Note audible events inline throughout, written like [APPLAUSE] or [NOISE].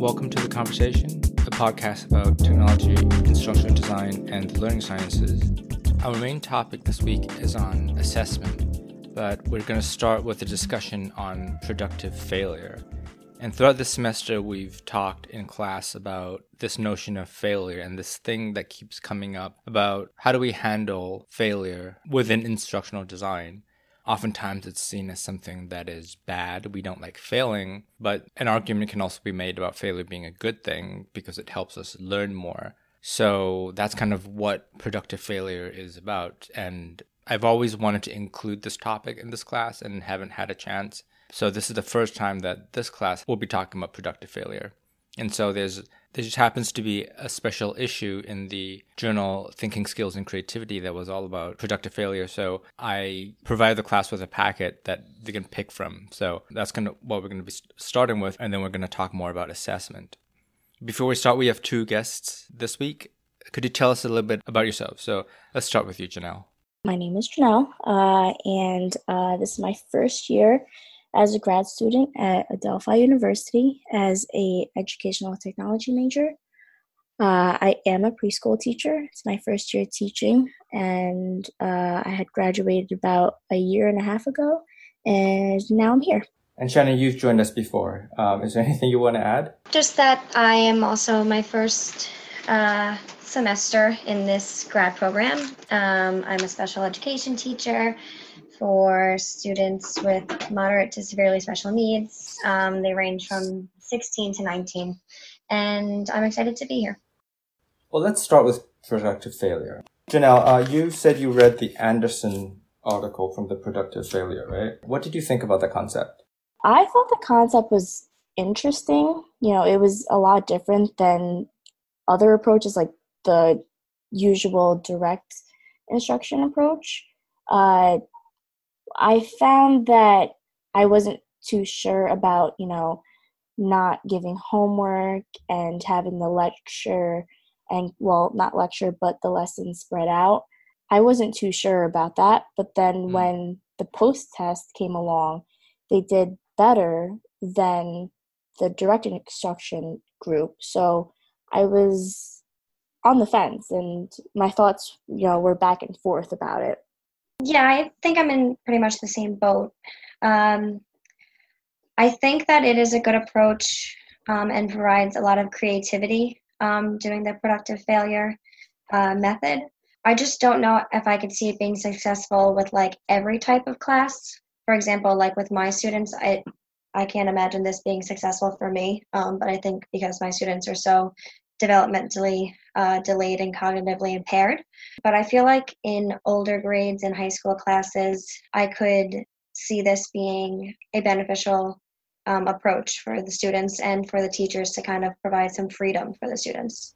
Welcome to The Conversation, a podcast about technology, instructional design, and the learning sciences. Our main topic this week is on assessment, but we're going to start with a discussion on productive failure. And throughout this semester, we've talked in class about this notion of failure and this thing that keeps coming up about how do we handle failure within instructional design. Oftentimes, it's seen as something that is bad. We don't like failing, but an argument can also be made about failure being a good thing because it helps us learn more. So that's kind of what productive failure is about. And I've always wanted to include this topic in this class and haven't had a chance. So this is the first time that this class will be talking about productive failure. And so there's there just happens to be a special issue in the journal Thinking Skills and Creativity that was all about productive failure. So I provided the class with a packet that they can pick from. So that's kind of what we're going to be starting with, and then we're going to talk more about assessment. Before we start, we have two guests this week. Could you tell us a little bit about yourself? So let's start with you, Jeanell. My name is Jeanell, uh, and uh, this is my first year as a grad student at Adelphi University as a educational technology major. Uh, I am a preschool teacher. It's my first year teaching, and uh, I had graduated about a year and a half ago, and now I'm here. And Shannon, you've joined us before. Um, is there anything you want to add? Just that I am also my first uh, semester in this grad program. Um, I'm a special education teacher for students with moderate to severely special needs. Um, they range from 16 to 19, and I'm excited to be here. Well, let's start with productive failure. Jeanell, uh, you said you read the Anderson article from the productive failure, right? What did you think about the concept? I thought the concept was interesting. You know, it was a lot different than other approaches like the usual direct instruction approach. Uh, I found that I wasn't too sure about, you know, not giving homework and having the lecture and, well, not lecture, but the lesson spread out. I wasn't too sure about that. But then mm. when the post test came along, they did better than the direct instruction group. So I was on the fence and my thoughts, you know, were back and forth about it. Yeah, I think I'm in pretty much the same boat. Um, I think that it is a good approach um, and provides a lot of creativity um, doing the productive failure uh, method. I just don't know if I could see it being successful with like every type of class. For example, like with my students, I I can't imagine this being successful for me. Um, but I think because my students are so developmentally uh, delayed and cognitively impaired. But I feel like in older grades in high school classes, I could see this being a beneficial um, approach for the students and for the teachers to kind of provide some freedom for the students.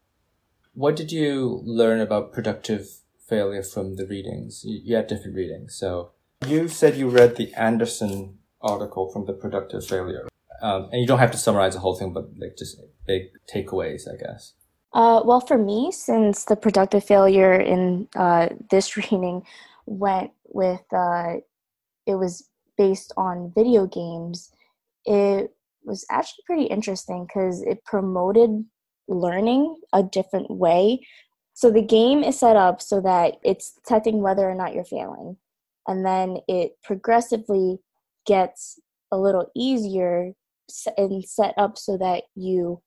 What did you learn about productive failure from the readings? You had different readings. So you said you read the Anderson article from the productive failure. Um, and you don't have to summarize the whole thing, but like just big takeaways, I guess. Uh, well, for me, since the productive failure in uh, this [LAUGHS] reading went with, uh, it was based on video games, it was actually pretty interesting because it promoted learning a different way. So the game is set up so that it's testing whether or not you're failing. And then it progressively gets a little easier and set up so that you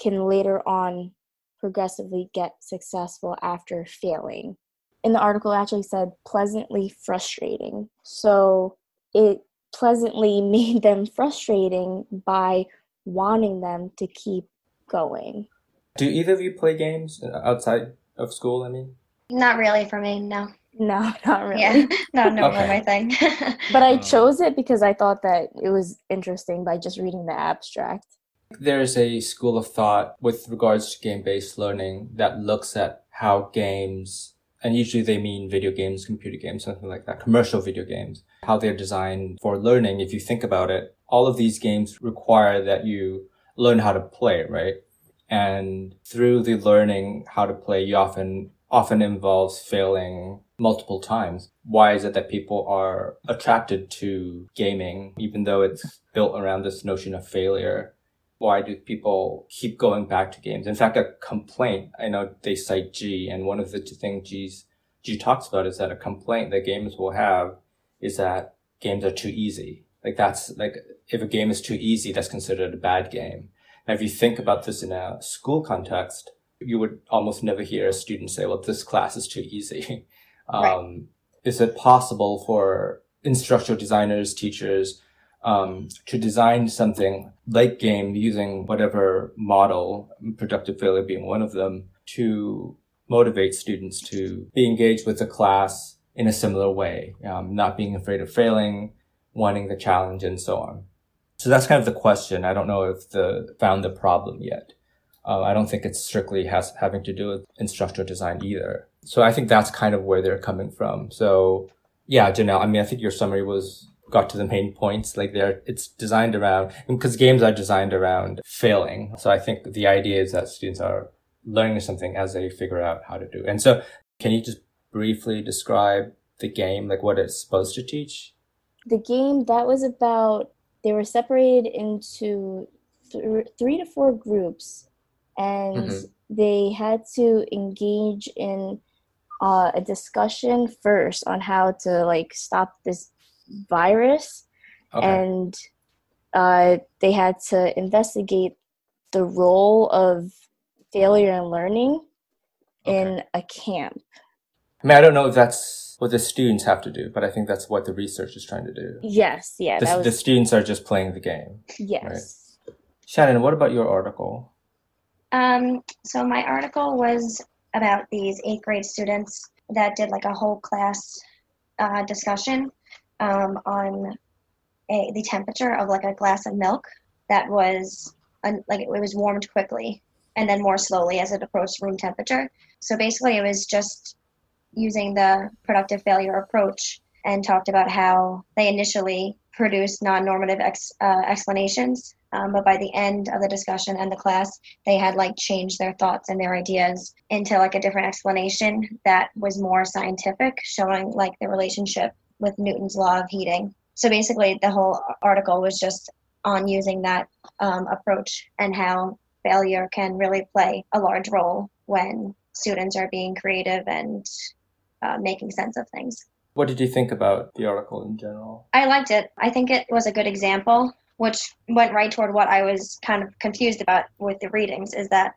can later on progressively get successful after failing. And the article, actually said pleasantly frustrating. So it pleasantly [LAUGHS] made them frustrating by wanting them to keep going. Do either of you play games outside of school? I mean, not really for me, no. No, [LAUGHS] not really. Yeah, no, no, okay. my thing. [LAUGHS] but I um, chose it because I thought that it was interesting by just reading the abstract. There's a school of thought with regards to game based learning that looks at how games, and usually they mean video games, computer games, something like that, commercial video games, how they're designed for learning. If you think about it, all of these games require that you learn how to play, right? And through the learning how to play, you often often involves failing multiple times. Why is it that people are attracted to gaming, even though it's built around this notion of failure? Why do people keep going back to games? In fact, a complaint, I know they cite Gee, and one of the things Gee's, Gee talks about is that a complaint that gamers will have is that games are too easy. Like that's like, if a game is too easy, that's considered a bad game. Now, if you think about this in a school context, you would almost never hear a student say, well, this class is too easy. [LAUGHS] Right. Um, is it possible for instructional designers, teachers, um, to design something like game using whatever model, productive failure being one of them, to motivate students to be engaged with the class in a similar way, um, not being afraid of failing, wanting the challenge, and so on. So that's kind of the question. I don't know if the found the problem yet. Uh, I don't think it strictly has having to do with instructional design either. So I think that's kind of where they're coming from. So yeah, Jeanell, I mean, I think your summary was got to the main points. Like there, it's designed around because games are designed around failing. So I think the idea is that students are learning something as they figure out how to do. And so, can you just briefly describe the game, like what it's supposed to teach? The game that was about they were separated into th- three to four groups and mm-hmm. they had to engage in uh, a discussion first on how to like stop this virus okay. and uh, they had to investigate the role of failure and learning okay. in a camp i mean i don't know if that's what the students have to do but i think that's what the research is trying to do yes yeah the, was... the students are just playing the game yes right? shannon what about your article um, so my article was about these eighth grade students that did like a whole class uh, discussion um, on a, the temperature of like a glass of milk that was un, like it was warmed quickly and then more slowly as it approached room temperature. So basically, it was just using the productive failure approach and talked about how they initially produced non-normative ex, uh, explanations um, but by the end of the discussion and the class they had like changed their thoughts and their ideas into like a different explanation that was more scientific showing like the relationship with newton's law of heating so basically the whole article was just on using that um, approach and how failure can really play a large role when students are being creative and uh, making sense of things what did you think about the article in general? I liked it. I think it was a good example, which went right toward what I was kind of confused about with the readings is that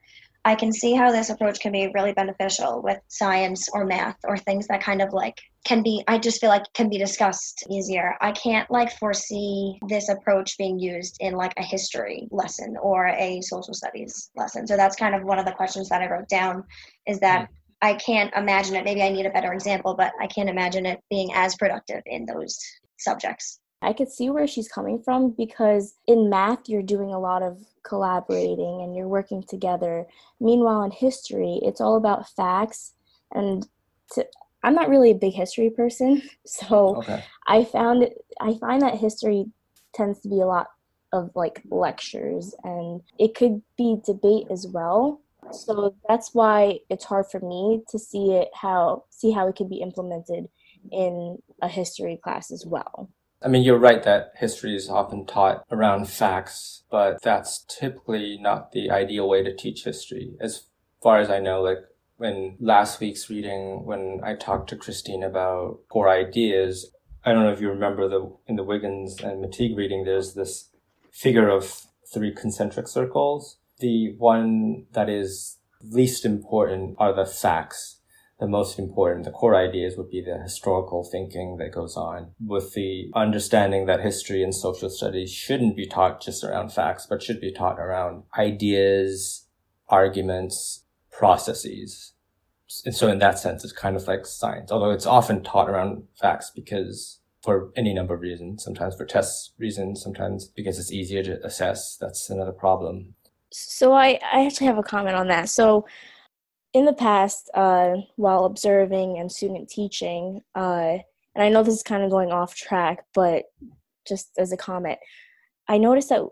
I can see how this approach can be really beneficial with science or math or things that kind of like can be I just feel like can be discussed easier. I can't like foresee this approach being used in like a history lesson or a social studies lesson. So that's kind of one of the questions that I wrote down is that mm. I can't imagine it. Maybe I need a better example, but I can't imagine it being as productive in those subjects. I could see where she's coming from because in math, you're doing a lot of collaborating and you're working together. Meanwhile, in history, it's all about facts. And to, I'm not really a big history person, [LAUGHS] so okay. I found I find that history tends to be a lot of like lectures, and it could be debate as well so that's why it's hard for me to see it how see how it can be implemented in a history class as well. I mean, you're right that history is often taught around facts, but that's typically not the ideal way to teach history. As far as I know, like when last week's reading, when I talked to Christine about core ideas, I don't know if you remember the in the Wiggins and McTighe reading, there's this figure of three concentric circles the one that is least important are the facts. The most important, the core ideas would be the historical thinking that goes on with the understanding that history and social studies shouldn't be taught just around facts, but should be taught around ideas, arguments, processes. And so in that sense, it's kind of like science, although it's often taught around facts because for any number of reasons, sometimes for test reasons, sometimes because it's easier to assess. That's another problem so I, I actually have a comment on that. So in the past, uh, while observing and student teaching, uh, and I know this is kind of going off track, but just as a comment, I noticed that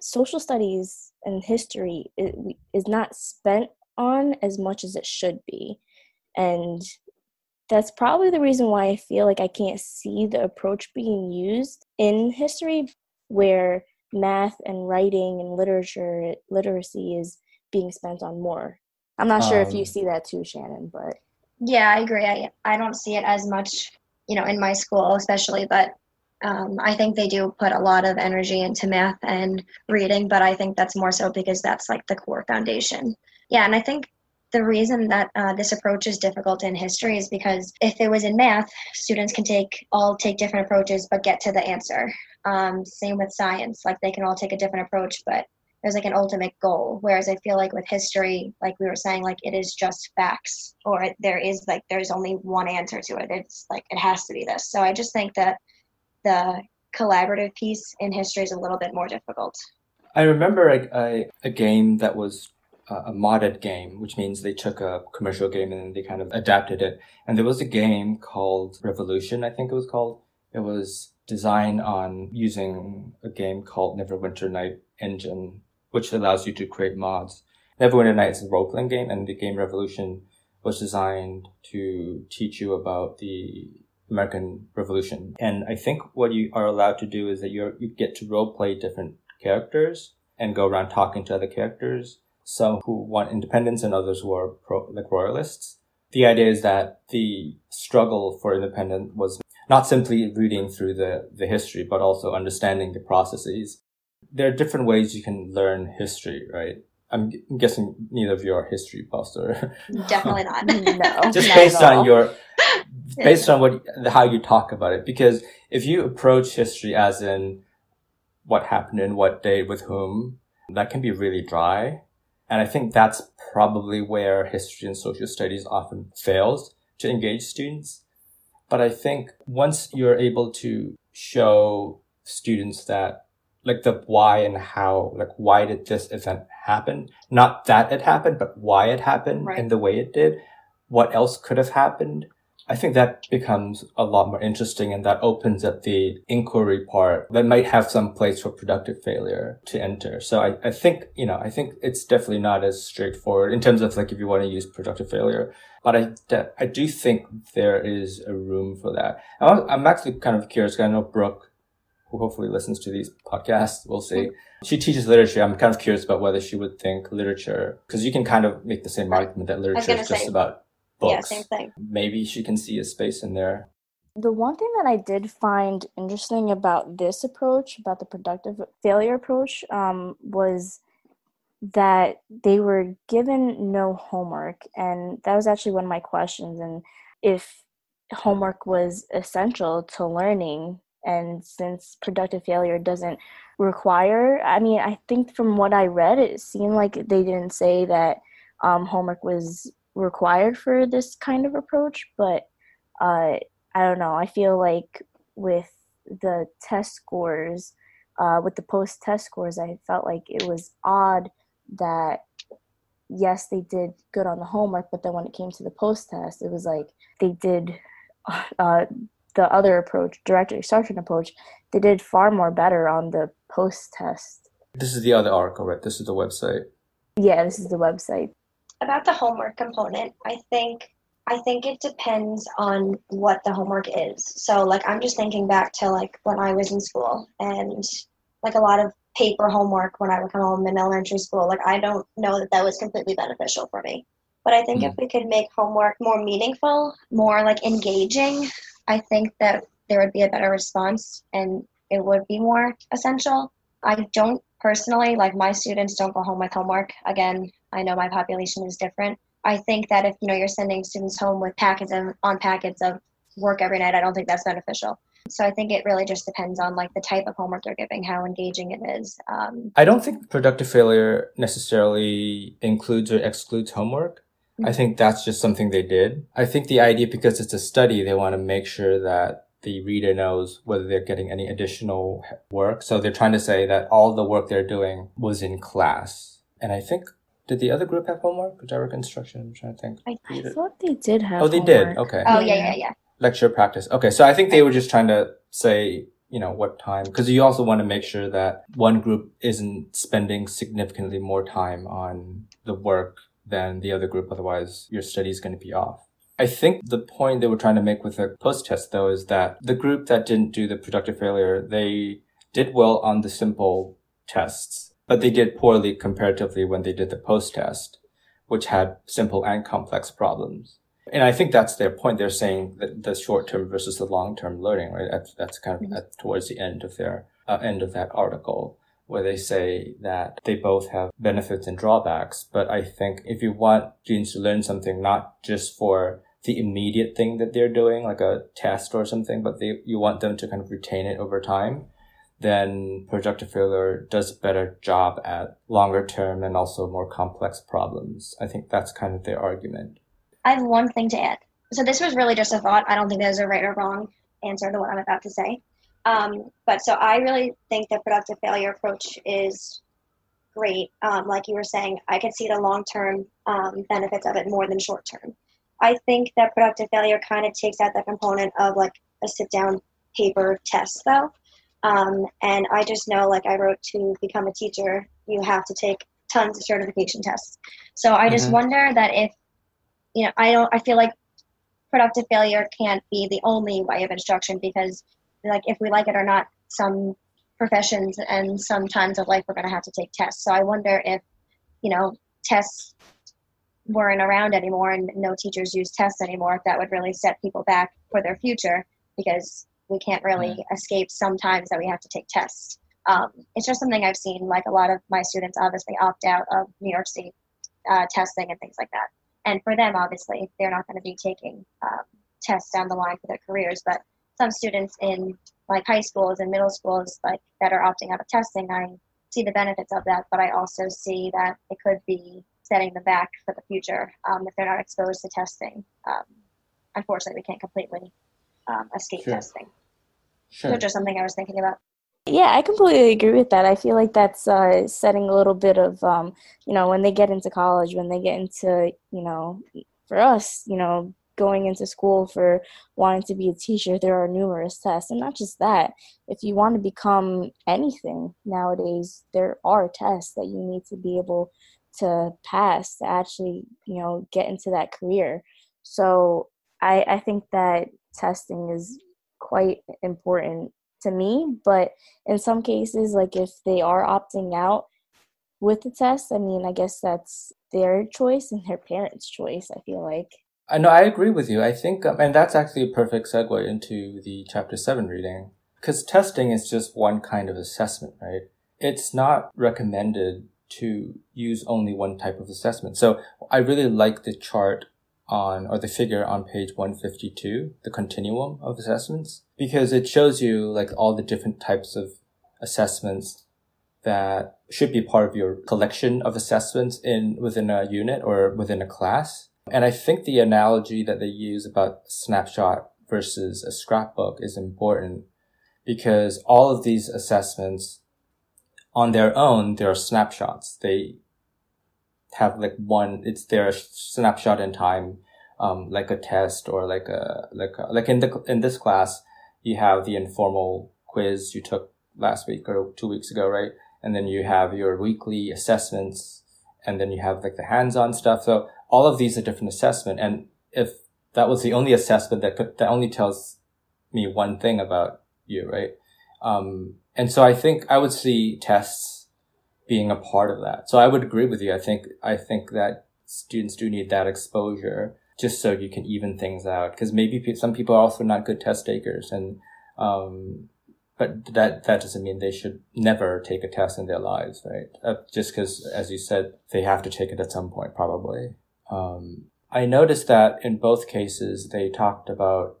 social studies and history is not spent on as much as it should be. And that's probably the reason why I feel like I can't see the approach being used in history where math and writing and literature literacy is being spent on more. I'm not sure um, if you um, see that too, Shannon, but yeah, I agree. I I don't see it as much, you know, in my school especially, but um, I think they do put a lot of energy into math and reading, but I think that's more so because that's like the core foundation. Yeah, and I think the reason that uh, this approach is difficult in history is because if it was in math, students can take all take different approaches but get to the answer. Um, same with science, like they can all take a different approach, but there's like an ultimate goal. Whereas I feel like with history, like we were saying, like it is just facts, or it, there is like there's only one answer to it. It's like it has to be this. So I just think that the collaborative piece in history is a little bit more difficult. I remember a, a, a game that was uh, a modded game, which means they took a commercial game and they kind of adapted it. And there was a game called Revolution, I think it was called. It was designed on using a game called Neverwinter Night engine, which allows you to create mods. Neverwinter Nights is a role playing game, and the game Revolution was designed to teach you about the American Revolution. And I think what you are allowed to do is that you you get to role play different characters and go around talking to other characters some who want independence and others who are pro, like royalists. The idea is that the struggle for independence was not simply reading through the, the history, but also understanding the processes. There are different ways you can learn history, right? I'm guessing neither of you are history buffs or [LAUGHS] definitely not. [LAUGHS] no, [LAUGHS] just based on your based on what how you talk about it. Because if you approach history as in what happened in what day with whom, that can be really dry. And I think that's probably where history and social studies often fails to engage students. But I think once you're able to show students that like the why and how, like why did this event happen? Not that it happened, but why it happened right. and the way it did. What else could have happened? I think that becomes a lot more interesting and that opens up the inquiry part that might have some place for productive failure to enter. So I, I think, you know, I think it's definitely not as straightforward in terms of like if you want to use productive failure. But I, I do think there is a room for that. I'm actually kind of curious. I know Brooke, who hopefully listens to these podcasts, we'll see. She teaches literature. I'm kind of curious about whether she would think literature, because you can kind of make the same argument that literature is just say, about books. Yeah, same thing. Maybe she can see a space in there. The one thing that I did find interesting about this approach, about the productive failure approach, um, was that they were given no homework. And that was actually one of my questions. And if homework was essential to learning, and since productive failure doesn't require, I mean, I think from what I read, it seemed like they didn't say that um, homework was required for this kind of approach, but uh, I don't know. I feel like with the test scores, uh, with the post test scores, I felt like it was odd that yes, they did good on the homework, but then when it came to the post test, it was like they did [LAUGHS] uh, the other approach, direct instruction approach, they did far more better on the post test. This is the other article, right? This is the website. Yeah, this is the website about the homework component, I think I think it depends on what the homework is. So like I'm just thinking back to like when I was in school and like a lot of paper homework when I would come home in elementary school. Like I don't know that that was completely beneficial for me. But I think mm. if we could make homework more meaningful, more like engaging, I think that there would be a better response and it would be more essential. I don't personally like my students don't go home with homework. Again, I know my population is different. I think that if you know you're sending students home with packets of on packets of work every night, I don't think that's beneficial. So I think it really just depends on like the type of homework they're giving, how engaging it is. Um, I don't think productive failure necessarily includes or excludes homework. Mm-hmm. I think that's just something they did. I think the idea, because it's a study, they want to make sure that the reader knows whether they're getting any additional work. So they're trying to say that all the work they're doing was in class. And I think did the other group have homework? Direct instruction. I'm trying to think. I, I thought they did have. Oh, they homework. did. Okay. Oh yeah, yeah, yeah. Lecture practice. Okay, so I think they were just trying to say you know, what time, because you also want to make sure that one group isn't spending significantly more time on the work than the other group. Otherwise, your study is going to be off. I think the point they were trying to make with the post test though is that the group that didn't do the productive failure, they did well on the simple tests, but they did poorly comparatively when they did the post test, which had simple and complex problems. And I think that's their point. They're saying that the short term versus the long term learning, right? That's, that's kind of mm-hmm. towards the end of their uh, end of that article where they say that they both have benefits and drawbacks. But I think if you want students to learn something, not just for the immediate thing that they're doing, like a test or something, but they, you want them to kind of retain it over time, then productive failure does a better job at longer term and also more complex problems. I think that's kind of their argument. I have one thing to add. So this was really just a thought. I don't think there's a right or wrong answer to what I'm about to say. Um, but so I really think the productive failure approach is great. Um, like you were saying, I can see the long term um, benefits of it more than short term. I think that productive failure kind of takes out the component of like a sit down paper test though. Um, and I just know, like I wrote to become a teacher, you have to take tons of certification tests. So I just mm-hmm. wonder that if, you know, I don't, I feel like productive failure can't be the only way of instruction because like if we like it or not, some professions and some times of life we're going to have to take tests. So I wonder if, you know, tests weren't around anymore and no teachers use tests anymore, if that would really set people back for their future because we can't really yeah. escape sometimes that we have to take tests. Um, it's just something I've seen. Like a lot of my students obviously opt out of New York State uh, testing and things like that. And for them, obviously, they're not going to be taking um, tests down the line for their careers. But some students in like high schools and middle schools like that are opting out of testing, I see the benefits of that. But I also see that it could be setting them back for the future um, if they're not exposed to testing. Um, unfortunately, we can't completely um, escape sure. testing. Sure. So just something I was thinking about. Yeah, I completely agree with that. I feel like that's uh, setting a little bit of, um, you know, when they get into college, when they get into, you know, for us, you know, going into school for wanting to be a teacher, there are numerous tests. And not just that, if you want to become anything nowadays, there are tests that you need to be able to pass to actually, you know, get into that career. So I, I think that testing is quite important to me. But in some cases, like if they are opting out with the test, I mean, I guess that's their choice and their parents' choice, I feel like. I know, I agree with you. I think, um, and that's actually a perfect segue into the chapter seven reading. Because testing is just one kind of assessment, right? It's not recommended to use only one type of assessment. So I really like the chart on, or the figure on page 152, the continuum of assessments, because it shows you like all the different types of assessments that should be part of your collection of assessments in within a unit or within a class. And I think the analogy that they use about snapshot versus a scrapbook is important because all of these assessments on their own, they are snapshots. They have like one, it's their snapshot in time, um, like a test or like a, like, a, like in the, in this class, you have the informal quiz you took last week or two weeks ago, right? And then you have your weekly assessments and then you have like the hands-on stuff. So all of these are different assessment. And if that was the only assessment that could, that only tells me one thing about you, right? Um, and so I think I would see tests being a part of that. So I would agree with you. I think, I think that students do need that exposure just so you can even things out. Cause maybe some people are also not good test takers and, um, but that, that doesn't mean they should never take a test in their lives, right? Uh, just cause, as you said, they have to take it at some point, probably. Um, I noticed that in both cases, they talked about,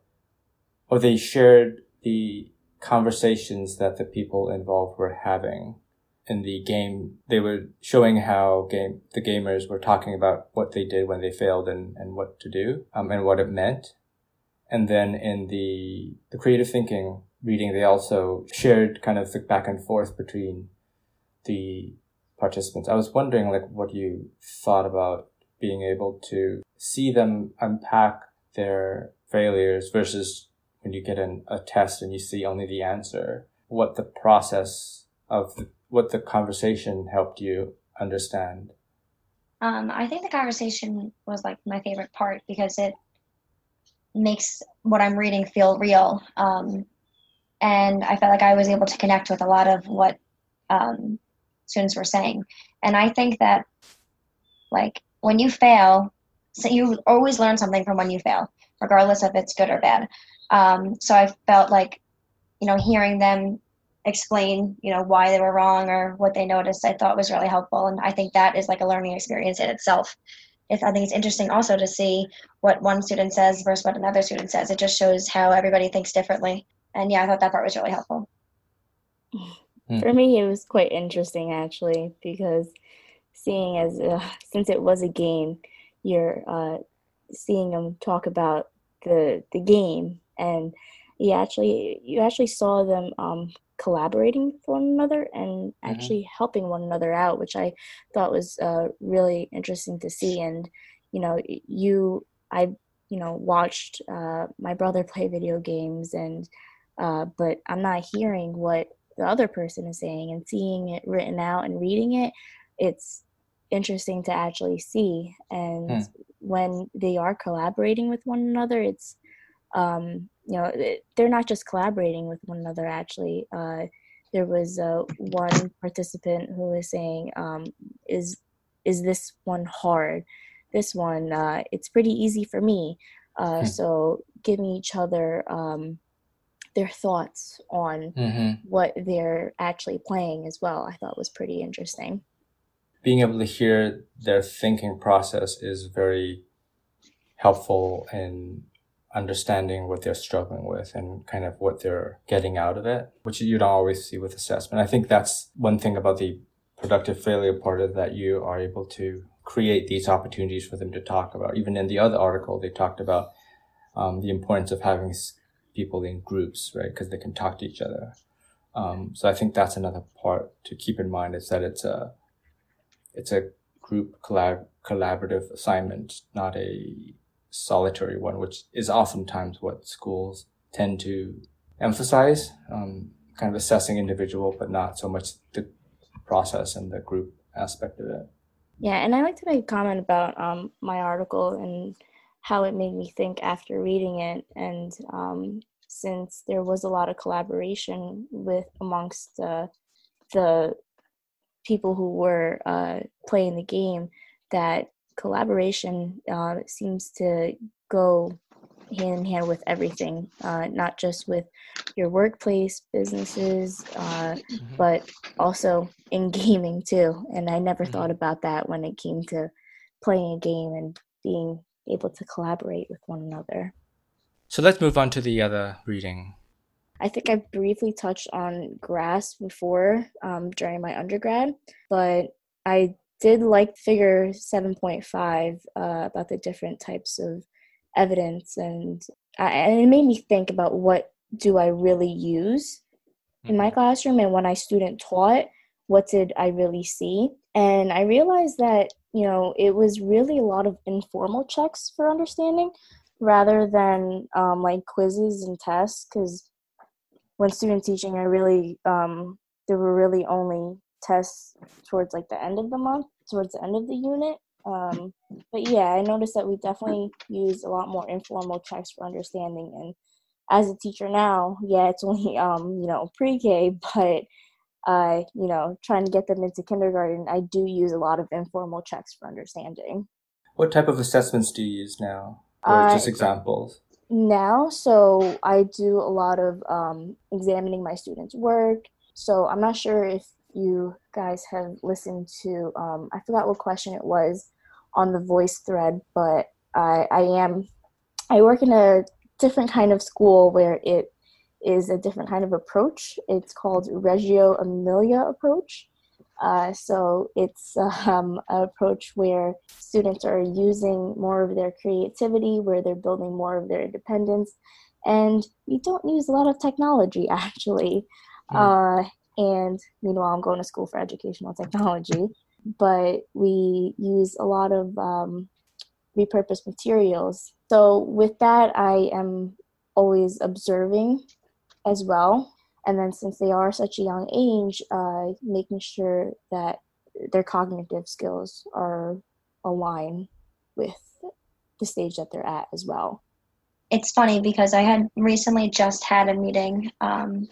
or they shared the conversations that the people involved were having in the game. They were showing how game the gamers were talking about what they did when they failed and, and what to do um, and what it meant. And then in the the creative thinking reading, they also shared kind of the back and forth between the participants. I was wondering like what you thought about being able to see them unpack their failures versus when you get an, a test and you see only the answer, what the process of what the conversation helped you understand? Um, I think the conversation was like my favorite part because it makes what I'm reading feel real. Um, and I felt like I was able to connect with a lot of what um, students were saying. And I think that, like, when you fail, so you always learn something from when you fail, regardless if it's good or bad. Um, so I felt like, you know, hearing them explain, you know, why they were wrong or what they noticed, I thought was really helpful. And I think that is like a learning experience in itself. I think it's interesting also to see what one student says versus what another student says. It just shows how everybody thinks differently. And yeah, I thought that part was really helpful. [SIGHS] For me, it was quite interesting actually because seeing as uh, since it was a game, you're uh, seeing them talk about the the game, and you actually you actually saw them um, collaborating with one another and mm-hmm. actually mm-hmm. helping one another out, which I thought was uh, really interesting to see. And you know, you I you know watched uh, my brother play video games, and uh, but I'm not hearing what the other person is saying and seeing it written out and reading it. It's interesting to actually see and hmm. when they are collaborating with one another it's um, you know they're not just collaborating with one another actually uh, there was uh, one participant who was saying um, is is this one hard this one uh, it's pretty easy for me uh, hmm. so giving each other um, their thoughts on mm-hmm. what they're actually playing as well i thought was pretty interesting being able to hear their thinking process is very helpful in understanding what they're struggling with and kind of what they're getting out of it, which you don't always see with assessment. I think that's one thing about the productive failure part of that you are able to create these opportunities for them to talk about. Even in the other article, they talked about um, the importance of having people in groups, right? Because they can talk to each other. Um, so I think that's another part to keep in mind is that it's a it's a group collab collaborative assignment, not a solitary one, which is oftentimes what schools tend to emphasize, um, kind of assessing individual, but not so much the process and the group aspect of it. Yeah, and I like to make a comment about um, my article and how it made me think after reading it. And um, since there was a lot of collaboration with amongst uh, the people who were uh, playing the game that collaboration uh, seems to go hand in hand with everything, uh, not just with your workplace, businesses, uh, mm-hmm. but also in [LAUGHS] gaming too. And I never mm-hmm. thought about that when it came to playing a game and being able to collaborate with one another. So let's move on to the other reading. I think I briefly touched on GRASPS before um, during my undergrad, but I did like figure 7.5 uh, about the different types of evidence and, I, and it made me think about what do I really use in my mm-hmm. classroom and when I student taught, what did I really see? And I realized that, you know, it was really a lot of informal checks for understanding rather than um, like quizzes and tests because when student teaching, I really um, there were really only tests towards like the end of the month, towards the end of the unit. Um, but yeah, I noticed that we definitely use a lot more informal checks for understanding. And as a teacher now, yeah, it's only [LAUGHS] um, you know pre-K, [LAUGHS] but uh, you know, trying to get them into kindergarten, I do use a lot of informal checks for understanding. What type of assessments do you use now, or uh, just examples? Now so i do a lot of um, examining my students work. So i'm not sure if you guys have listened to um, i forgot what question it was on the voice thread but i i am i work in a different kind of school where it is a different kind of approach. It's called reggio emilia approach uh, so it's [LAUGHS] um, an approach where students are using more of their creativity, where they're building more of their independence, and we don't use a lot of technology [LAUGHS] actually. Mm. Uh, and meanwhile, I'm going to school for educational technology, but we use a lot of um, repurposed materials. So with that, I am always observing as well. And then since they are such a young age, uh, making sure that their cognitive skills are aligned with the stage that they're at as well. It's funny because I had recently just had a meeting um,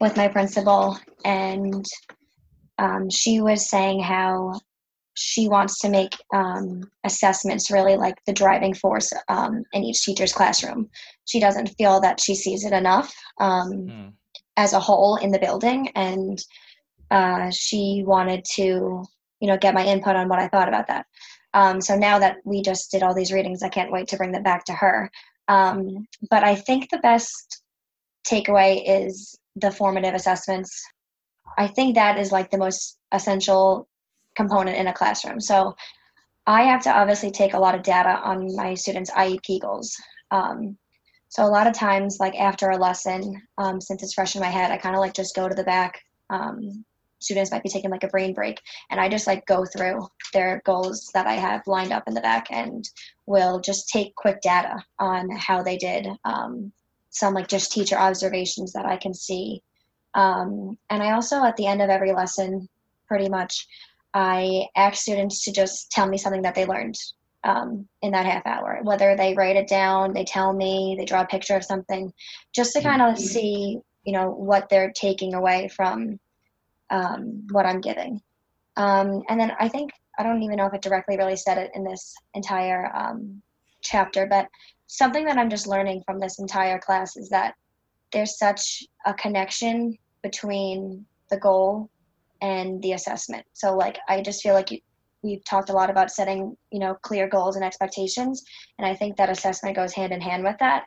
with my principal, and um, she was saying how she wants to make um, assessments really like the driving force um, in each teacher's classroom. She doesn't feel that she sees it enough mm. As a whole in the building, and uh, she wanted to, you know, get my input on what I thought about that. Um, so now that we just did all these readings, I can't wait to bring them back to her. Um, but I think the best takeaway is the formative assessments. I think that is like the most essential component in a classroom. So I have to obviously take a lot of data on my students' IEP goals. Um, so a lot of times, like after a lesson, um, since it's fresh in my head, I kind of like just go to the back. Um, students might be taking like a brain break, and I just like go through their goals that I have lined up in the back, and will just take quick data on how they did. Um, some like just teacher observations that I can see. Um, and I also, at the end of every lesson, pretty much I ask students to just tell me something that they learned um, in that half hour, whether they write it down, they tell me, they draw a picture of something, just to kind of mm-hmm. see, you know, what they're taking away from um, what I'm giving. Um, and then I think, I don't even know if it directly really said it in this entire um, chapter, but something that I'm just learning from this entire class is that there's such a connection between the goal and the assessment. So like I just feel like you, we've talked a lot about setting you know clear goals and expectations, and I think that assessment goes hand in hand with that.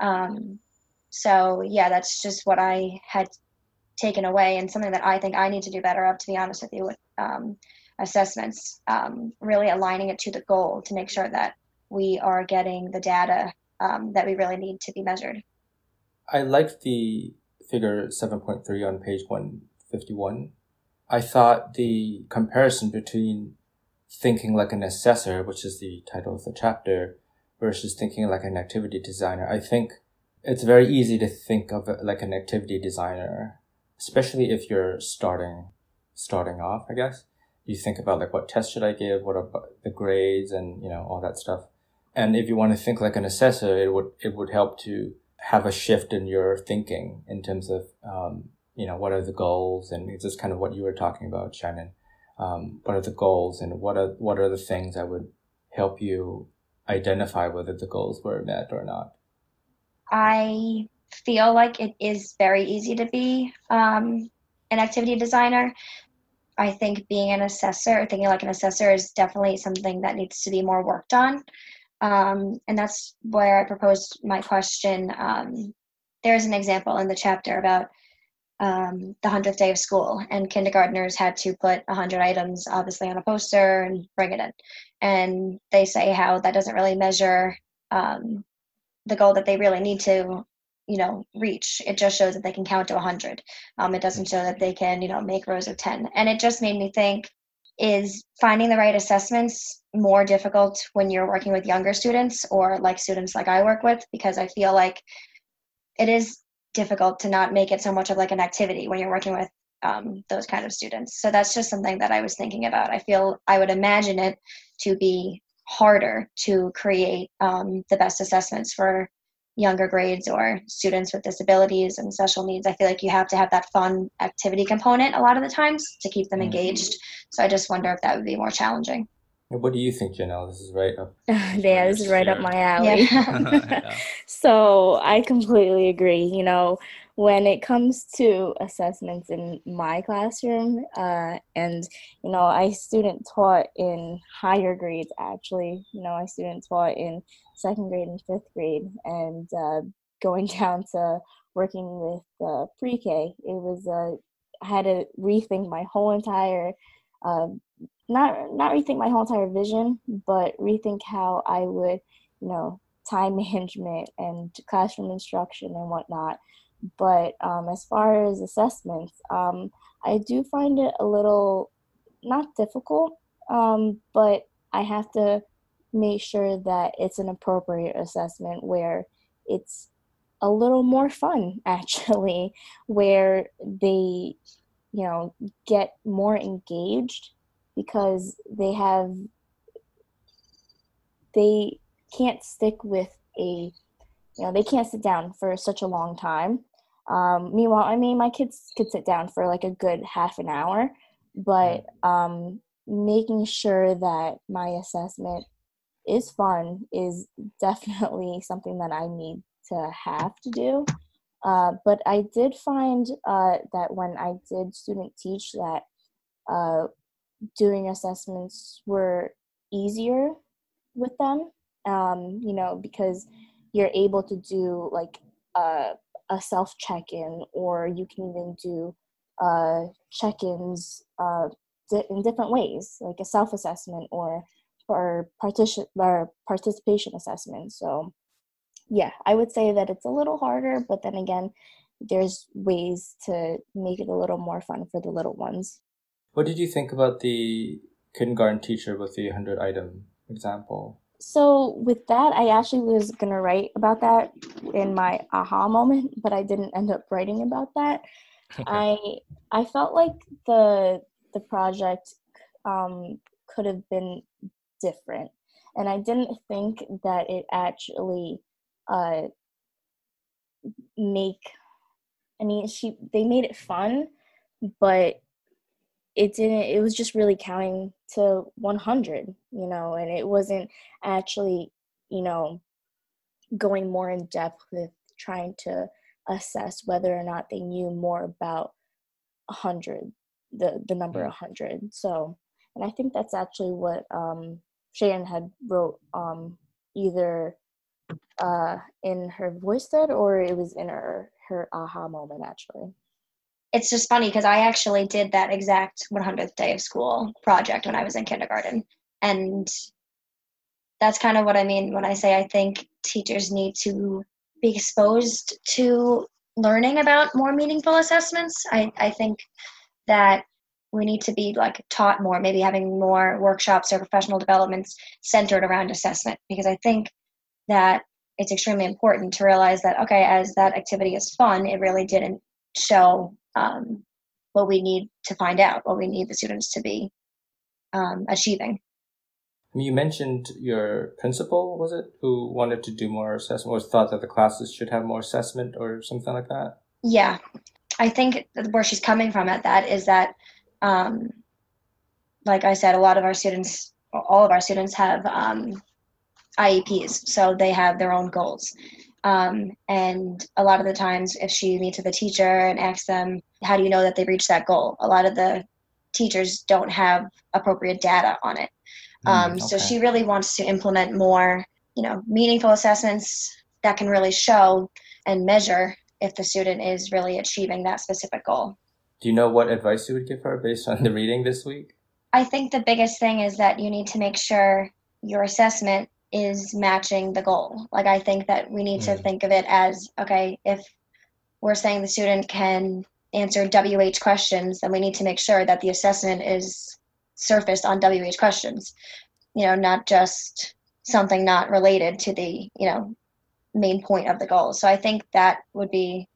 Um, so yeah, that's just what I had taken away, and something that I think I need to do better of. To be honest with you, with um, assessments, um, really aligning it to the goal to make sure that we are getting the data um, that we really need to be measured. I like the figure 7.3 on page 151 I thought the comparison between thinking like an assessor, which is the title of the chapter, versus thinking like an activity designer, I think it's very easy to think of it like an activity designer, especially if you're starting starting off, I guess. You think about like what test should I give, what are the grades and you know, all that stuff. And if you want to think like an assessor, it would it would help to have a shift in your thinking in terms of um, you know, what are the goals? And it's just kind of what you were talking about, Shannon. Um, what are the goals and what are, what are the things that would help you identify whether the goals were met or not? I feel like it is very easy to be um, an activity designer. I think being an assessor, thinking like an assessor, is definitely something that needs to be more worked on. Um, and that's where I proposed my question. Um, there's an example in the chapter about um, the 100th day of school, and kindergartners had to put 100 items, obviously, on a poster and bring it in. And they say how that doesn't really measure um, the goal that they really need to, you know, reach. It just shows that they can count to 100. Um, it doesn't show that they can, you know, make rows of 10. And it just made me think is finding the right assessments more difficult when you're working with younger students or like students like I work with because I feel like it is difficult to not make it so much of like an activity when you're working with um, those kind of students. So that's just something that I was thinking about. I feel I would imagine it to be harder to create um, the best assessments for younger grades or students with disabilities and special needs. I feel like you have to have that fun activity component a lot of the times to keep them mm-hmm. engaged. So I just wonder if that would be more challenging. What do you think, Jeanell? This is right up. [LAUGHS] yeah, this is right up my alley. [LAUGHS] [LAUGHS] Yeah. so I completely agree. You know, when it comes to assessments in my classroom, uh, and you know, I student taught in higher grades. Actually, you know, I student taught in second grade and fifth grade, and uh, going down to working with uh, pre-K, it was uh, I had to rethink my whole entire uh, not not rethink my whole entire vision, but rethink how I would, you know, [LAUGHS] time management and classroom instruction and whatnot. But um, as far as assessments, um, I do find it a little not difficult, um, but I have to make sure that it's an appropriate assessment where it's a little more fun [LAUGHS] actually where they you know get more engaged because they have they can't stick with a you know they can't sit down for such a long time. Um, meanwhile i mean my kids could sit down for like a good half an hour but um, making sure that my assessment is fun is definitely [LAUGHS] something that i need to have to do. Uh, but i did find uh, that when i did student teach that uh, doing assessments were easier with them um, you know because you're able to do like a, a self check-in or you can even do uh, check-ins uh, di- in different ways like a self-assessment or or or participation assessment. So yeah i would say that it's a little harder but then again there's ways to make it a little more fun for the little ones what did you think about the kindergarten teacher with the 100 item example so with that, I actually was gonna write about that in my aha moment, but I didn't end up writing about that. I I felt like the the project um, could have been different, and I didn't think that it actually uh, make. I mean, she they made it fun, but it didn't it was just really counting to 100 you know and it wasn't actually you know going more in depth with trying to assess whether or not they knew more about 100 the the number 100 so and i think that's actually what um Shayan had wrote um either uh in her voice thread or it was in her her aha moment actually it's just funny because I actually did that exact 100th day of school project when I was in kindergarten. And that's kind of what I mean when I say I think teachers need to be exposed to learning about more meaningful assessments. I, I think that we need to be like taught more, maybe having more workshops or professional developments centered around assessment because I think that it's extremely important to realize that okay, as that activity is fun, it really didn't show um, what we need to find out, what we need the students to be um, achieving. You mentioned your principal, was it, who wanted to do more assessment or thought that the classes should have more assessment or something like that? Yeah. I think where she's coming from at that is that, um, like I said, a lot of our students, all of our students have um, IEPs, so they have their own goals. Um, and a lot of the times, if she meets with a teacher and asks them, how do you know that they reached that goal? A lot of the teachers don't have appropriate data on it. Mm, um, okay. So she really wants to implement more, you know, meaningful assessments that can really show and measure if the student is really achieving that specific goal. Do you know what advice you would give her based on the reading this week? I think the biggest thing is that you need to make sure your assessment is matching the goal. Like I think that we need mm. to think of it as okay, if we're saying the student can answer WH questions, then we need to make sure that the assessment is surfaced on WH questions. You know, not just something not related to the, you know, main point of the goal. So I think that would be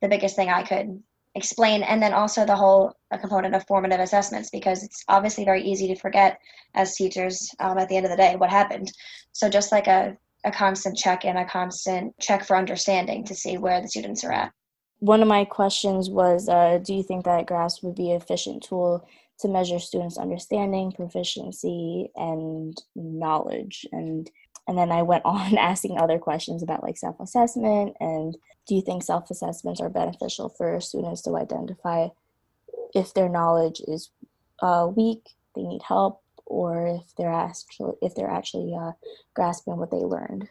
the biggest thing I could explain and then also the whole component of formative assessments because it's obviously very easy to forget as teachers um, at the end of the day what happened. So just like a, a constant check and a constant check for understanding to see where the students are at. One of my questions was uh, do you think that GRASP would be an efficient tool to measure students understanding proficiency and knowledge? And and then I went [LAUGHS] on asking other questions about like self assessment and do you think self assessments are beneficial for students to identify if their knowledge is uh, weak, they need help, or if they're actually if they're actually uh, grasping what they learned.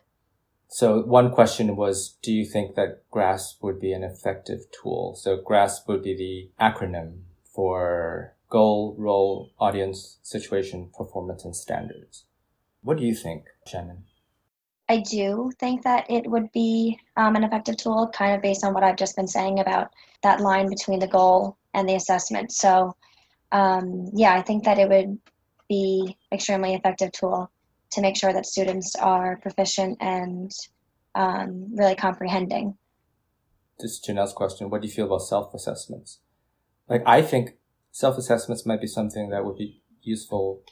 So one question was, do you think that GRASP would be an effective tool? So GRASP would be the acronym for goal, role, audience, situation, performance, and standards. What do you think, Shannon? I do think that it would be um, an effective tool, kind of based on what I've just been saying about that line between the goal and the assessment. So, um, yeah, I think that it would be extremely effective tool to make sure that students are proficient and um, really comprehending this is Jeanell's question, what do you feel about self assessments? Like, I think self assessments might be something that would be useful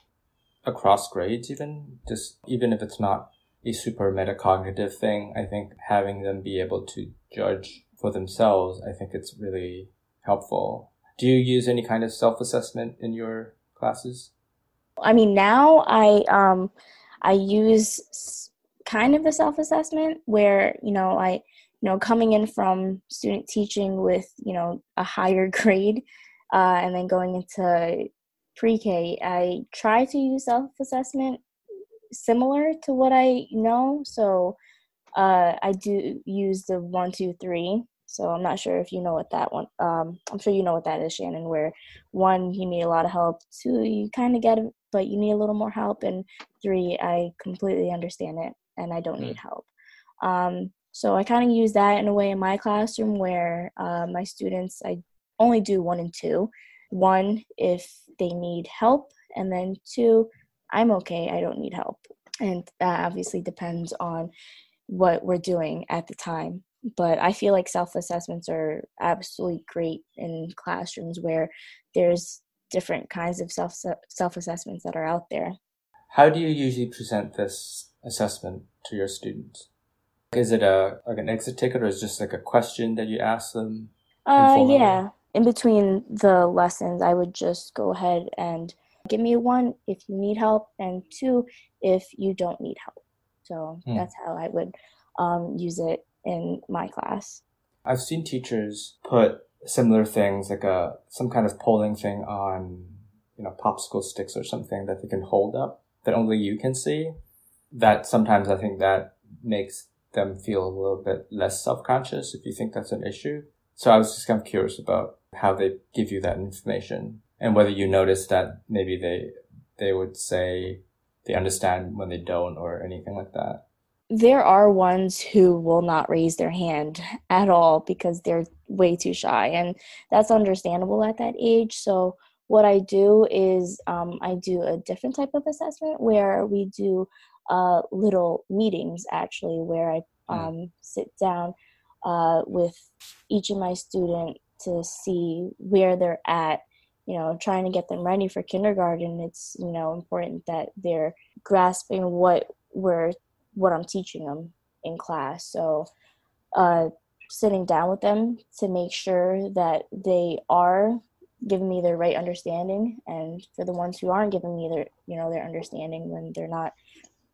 across grades, even just even if it's not a super metacognitive thing. I think having them be able to judge for themselves, I think it's really helpful. Do you use any kind of self assessment in your classes? I mean, now I um I use kind of a self assessment where you know I you know coming in from student teaching with you know a higher [LAUGHS] grade uh, and then going into pre-K, I try to use self-assessment similar to what I know. So uh, I do use the one, two, three. So I'm not sure if you know what that one. Um, I'm sure you know what that is, Shannon. Where one, you need a lot of help. Two, you kind of get it, but you need a little more help. And three, I completely understand it and I don't need mm. help. Um, so I kind of use that in a way in my classroom where uh, my students, I only do one and two. One, if they need help, and then two, I'm okay, I don't need help. And that obviously depends on what we're doing at the time. But I feel like self assessments are absolutely great in classrooms where there's different kinds of self self assessments that are out there. How do you usually present this assessment to your students? Is it a like an exit ticket or is it just like a question that you ask them? Uh, yeah in between the lessons, I would just go ahead and give me one if you need help, and two if you don't need help. So mm. that's how I would um, use it in my class. I've seen teachers put similar things like a some kind of polling thing on you know popsicle sticks or something that they can hold up that only you can see. That sometimes I think that makes them feel a little bit less self conscious if you think that's an issue. So I was just kind of curious about how they give you that information and whether you notice that maybe they they would say they understand when they don't or anything like that there are ones who will not raise their hand at all because they're way too shy and that's understandable at that age so what i do is um, i do a different type of assessment where we do uh, little meetings actually where i hmm. um, sit down uh, with each of my student to see where they're at you know trying to get them ready for kindergarten it's you know important that they're grasping what we're what i'm teaching them in class. So uh, sitting down with them to make sure that they are giving me their right understanding and for the ones who aren't giving me their you know their understanding when they're not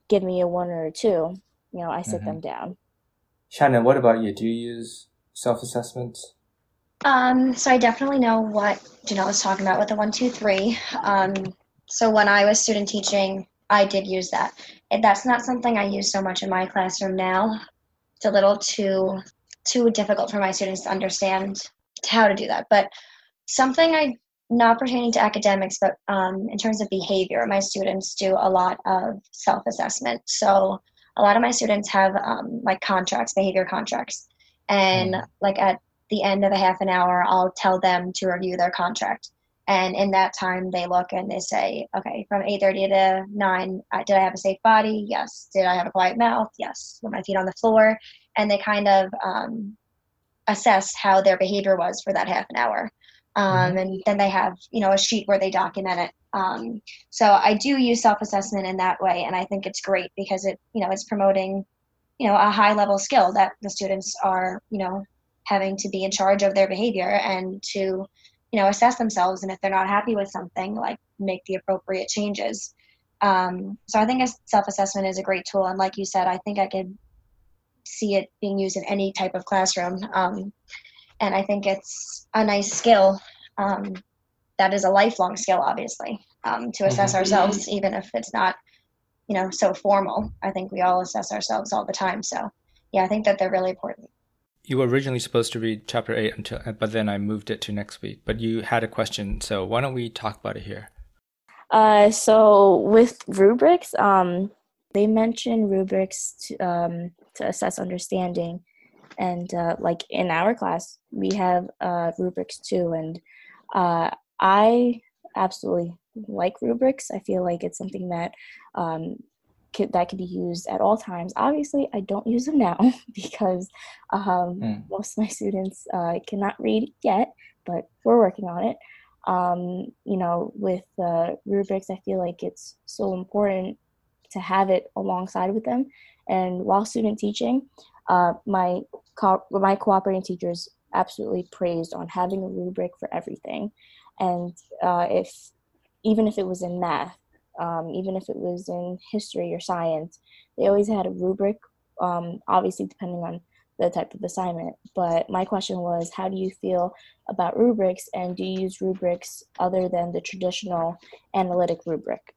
giving me a one or a two you know i sit mm-hmm. them down. Shannon what about you? Do you use self-assessments um, so I definitely know what Jeanell was talking about with the one, two, three. Um, so when I was student teaching, I did use that. And that's not something I use so much in my classroom now. It's a little too too difficult for my students to understand how to do that. But something I not pertaining to academics, but um, in terms of behavior, my students do a lot of self-assessment. So a lot of my students have um, like contracts, behavior contracts, and mm. like at the end of a half an hour, I'll tell them to review their contract. And in that time, they look and they say, okay, from 8.30 to 9, uh, did I have a safe body? Yes. Did I have a quiet mouth? Yes. Were my feet on the floor? And they kind of um, assess how their behavior was for that half an hour. Um, mm-hmm. and then they have, you know, a sheet where they document it. Um, so I do use self-assessment in that way, and I think it's great because it, you know, it's promoting, you know, a high-level skill that the students are, you know, having to be in charge of their behavior and to you know assess themselves. And if they're not happy with something like make the appropriate changes. Um, so i think a self-assessment is a great tool. And like you said i think i could see it being used in any type of classroom. Um, and i think it's a nice skill. Um, that is a lifelong skill obviously um, to assess mm-hmm. ourselves even if it's not you know so formal. I think we all assess ourselves all the time. So yeah i think that they're really important you were originally supposed to read chapter 8 until but then i moved it to next week. But you had a question so why don't we talk about it here? Uh, so with rubrics um, they mention rubrics to, um, to assess understanding. And uh, like in our class we have uh, rubrics too. And uh, i absolutely like rubrics. I feel like it's something that um, could, that could be used at all times. Obviously, I don't use them now [LAUGHS] because um, mm. most of my students uh, cannot read yet, but we're working on it. Um, you know, with uh, rubrics, I feel like it's so important to have it alongside with them. And while student teaching, uh, my co- my cooperating teachers absolutely praised on having a rubric for everything, and uh, if even if it was in math, um, even if it was in history or science, they always had a rubric. Um, obviously, depending on the type of assignment. But my question was, how do you feel about rubrics, and do you use rubrics other than the traditional analytic rubric?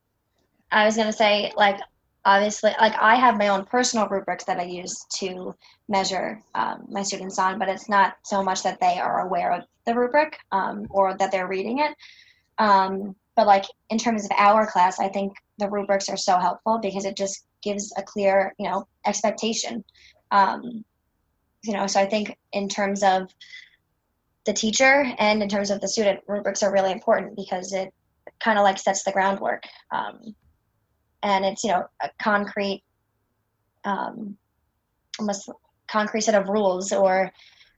I was going to say, like, obviously, like, I have my own personal rubrics that I use to measure um, my students on, but it's not so much that they are aware of the rubric um, or that they're reading it. Um, but, like, in terms of our class, I think the rubrics are so helpful because it just gives a clear, you know, expectation. Um, you know, so I think in terms of the teacher and in terms of the student, rubrics are really important because it kind of like sets the groundwork. Um, and it's you know a concrete um, almost concrete set of rules or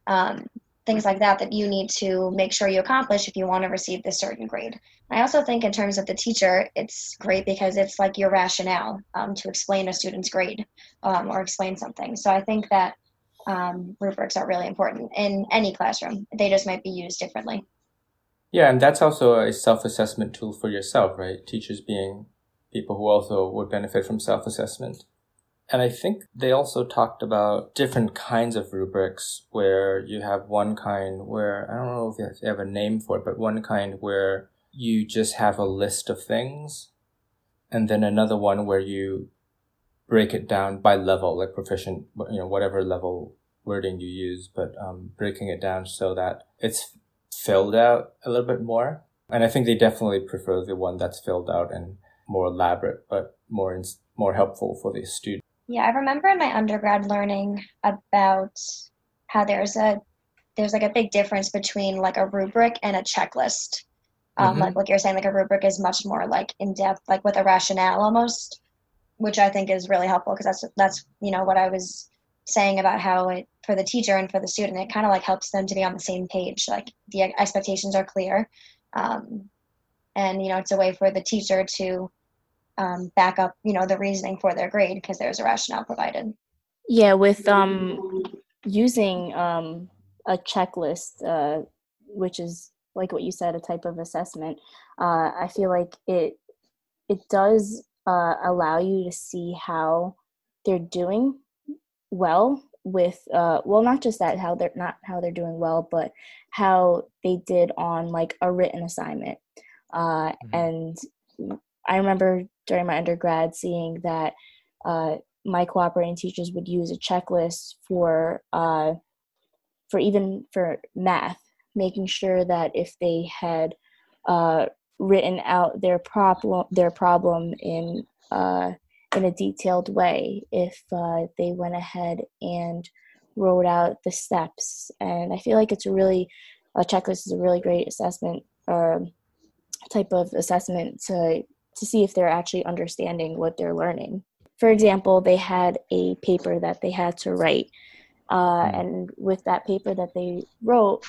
um, things like that that you need to make sure you accomplish if you want to receive this certain grade. I also think in terms of the teacher, it's great because it's like your rationale um, to explain a student's grade um, or explain something. So I think that um, rubrics are really important in any classroom. They just might be used differently. Yeah, and that's also a self-assessment tool for yourself, right? Teachers being people who also would benefit from self assessment. And I think they also talked about different kinds of rubrics where you have one kind where, I don't know if they have a name for it, but one kind where you just have a list of things. And then another one where you break it down by level, like proficient, you know, whatever level wording you use, but um, breaking it down so that it's filled out a little bit more. And I think they definitely prefer the one that's filled out and more elaborate, but more more helpful for the student. Yeah, I remember in my undergrad learning about how there's a there's like a big difference between like a rubric and a checklist. Um, mm-hmm. Like like you're saying, like a rubric is much more like in depth, like with a rationale almost, which I think is really helpful because that's that's you know what I was saying about how it for the teacher and for the student it kind of like helps them to be on the same page like the expectations are clear um, and you know it's a way for the teacher to um, back up, you know, the reasoning for their grade because there's a rationale provided. Yeah, with um, using um, a checklist, uh, which is like what you said, a type of assessment. Uh, I feel like it it does uh, allow you to see how they're doing well with uh well not just that how they're not how they're doing well but how they did on like a written assignment uh mm-hmm. and I remember during my undergrad seeing that uh, my cooperating teachers would use a checklist for uh, for even for math, making sure that if they had uh, written out their problem their problem in uh, in a detailed way, if uh, they went ahead and wrote out the steps, and I feel like it's a really a checklist is a really great assessment or type of assessment to to see if they're actually understanding what they're learning. For example, they had a paper that they had to write, uh, hmm. and with that paper that they wrote,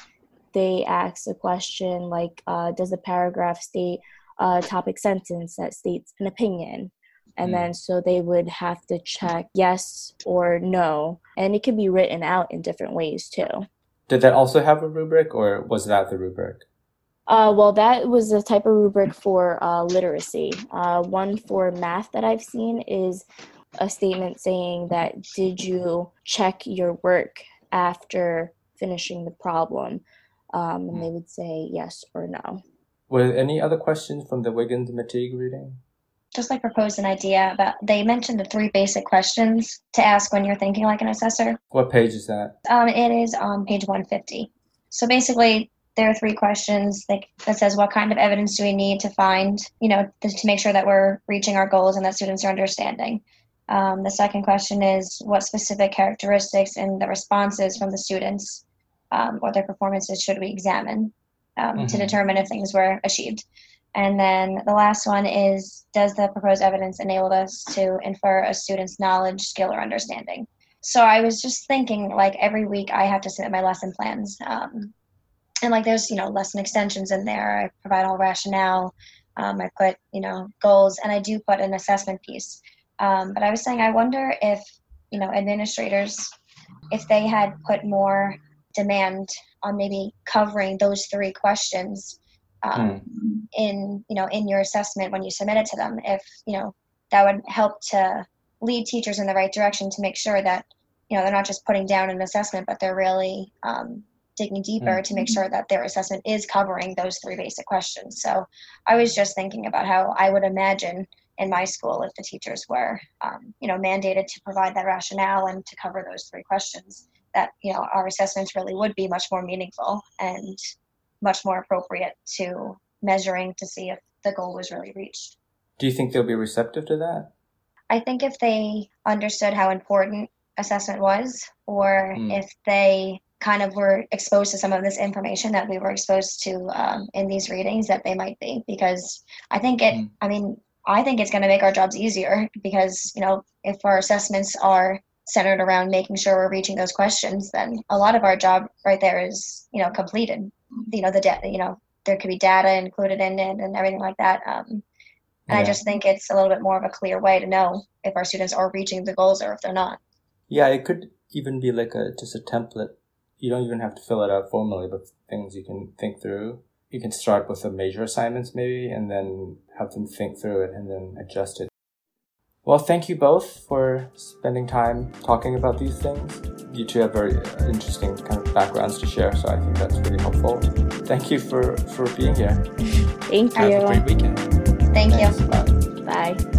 they asked a question like, uh, "Does the paragraph state a topic sentence that states an opinion?" And mm. then so they would have to check yes or no, and it could be written out in different ways too. Did that also have a rubric, or was that the rubric? Uh, well, that was a type of rubric for uh, literacy. Uh, one for math that I've seen is a statement saying that did you check your work after finishing the problem? Um, and they would say yes or no. Were there any other questions from the Wiggins McTighe reading? Just like propose an idea about they mentioned the three basic questions to ask when you're thinking like an assessor. What page is that? Um, it is on page 150. So basically, there are three questions that, that says what kind of evidence do we need to find you know to make sure that we're reaching our goals and that students are understanding um, the second question is what specific characteristics in the responses from the students um, or their performances should we examine um, mm-hmm. to determine if things were achieved And then the last one is Does the proposed evidence enable us to infer a student's knowledge, skill, or understanding? So I was just thinking, like, every week I have to submit my lesson plans. Um, and, like, there's, you know, lesson extensions in there. I provide all rationale. Um, I put, you know, goals, and I do put an assessment piece. Um, but I was saying, I wonder if, you know, administrators, if they had put more demand on maybe covering those three questions um, mm. in you know in your assessment when you submit it to them if you know that would help to lead teachers in the right direction to make sure that you know they're not just putting down an assessment but they're really um, digging deeper mm. to make sure that their assessment is covering those three basic questions so i was just thinking about how i would imagine in my school if the teachers were um, you know mandated to provide that rationale and to cover those three questions that you know our assessments really would be much more meaningful and much more appropriate to measuring to see if the goal was really reached. Do you think they'll be receptive to that? I think if they understood how important assessment was, or mm. if they kind of were exposed to some of this information that we were exposed to um, in these readings, that they might be. Because I think it, mm. I mean, I think it's going to make our jobs easier because, you know, if our assessments are centered around making sure we're reaching those questions, then a lot of our job right there is, you know, completed you know the data you know there could be data included in it and everything like that um, and yeah. i just think it's a little bit more of a clear way to know if our students are reaching the goals or if they're not yeah it could even be like a just a template you don't even have to fill it out formally but things you can think through you can start with the major assignments maybe and then have them think through it and then adjust it well, thank you both for spending time talking about these things. You two have very interesting kind of backgrounds to share, so I think that's really helpful. Thank you for, for being here. [LAUGHS] Thank you. Have a great weekend. Thank Thanks. you. Bye. Bye.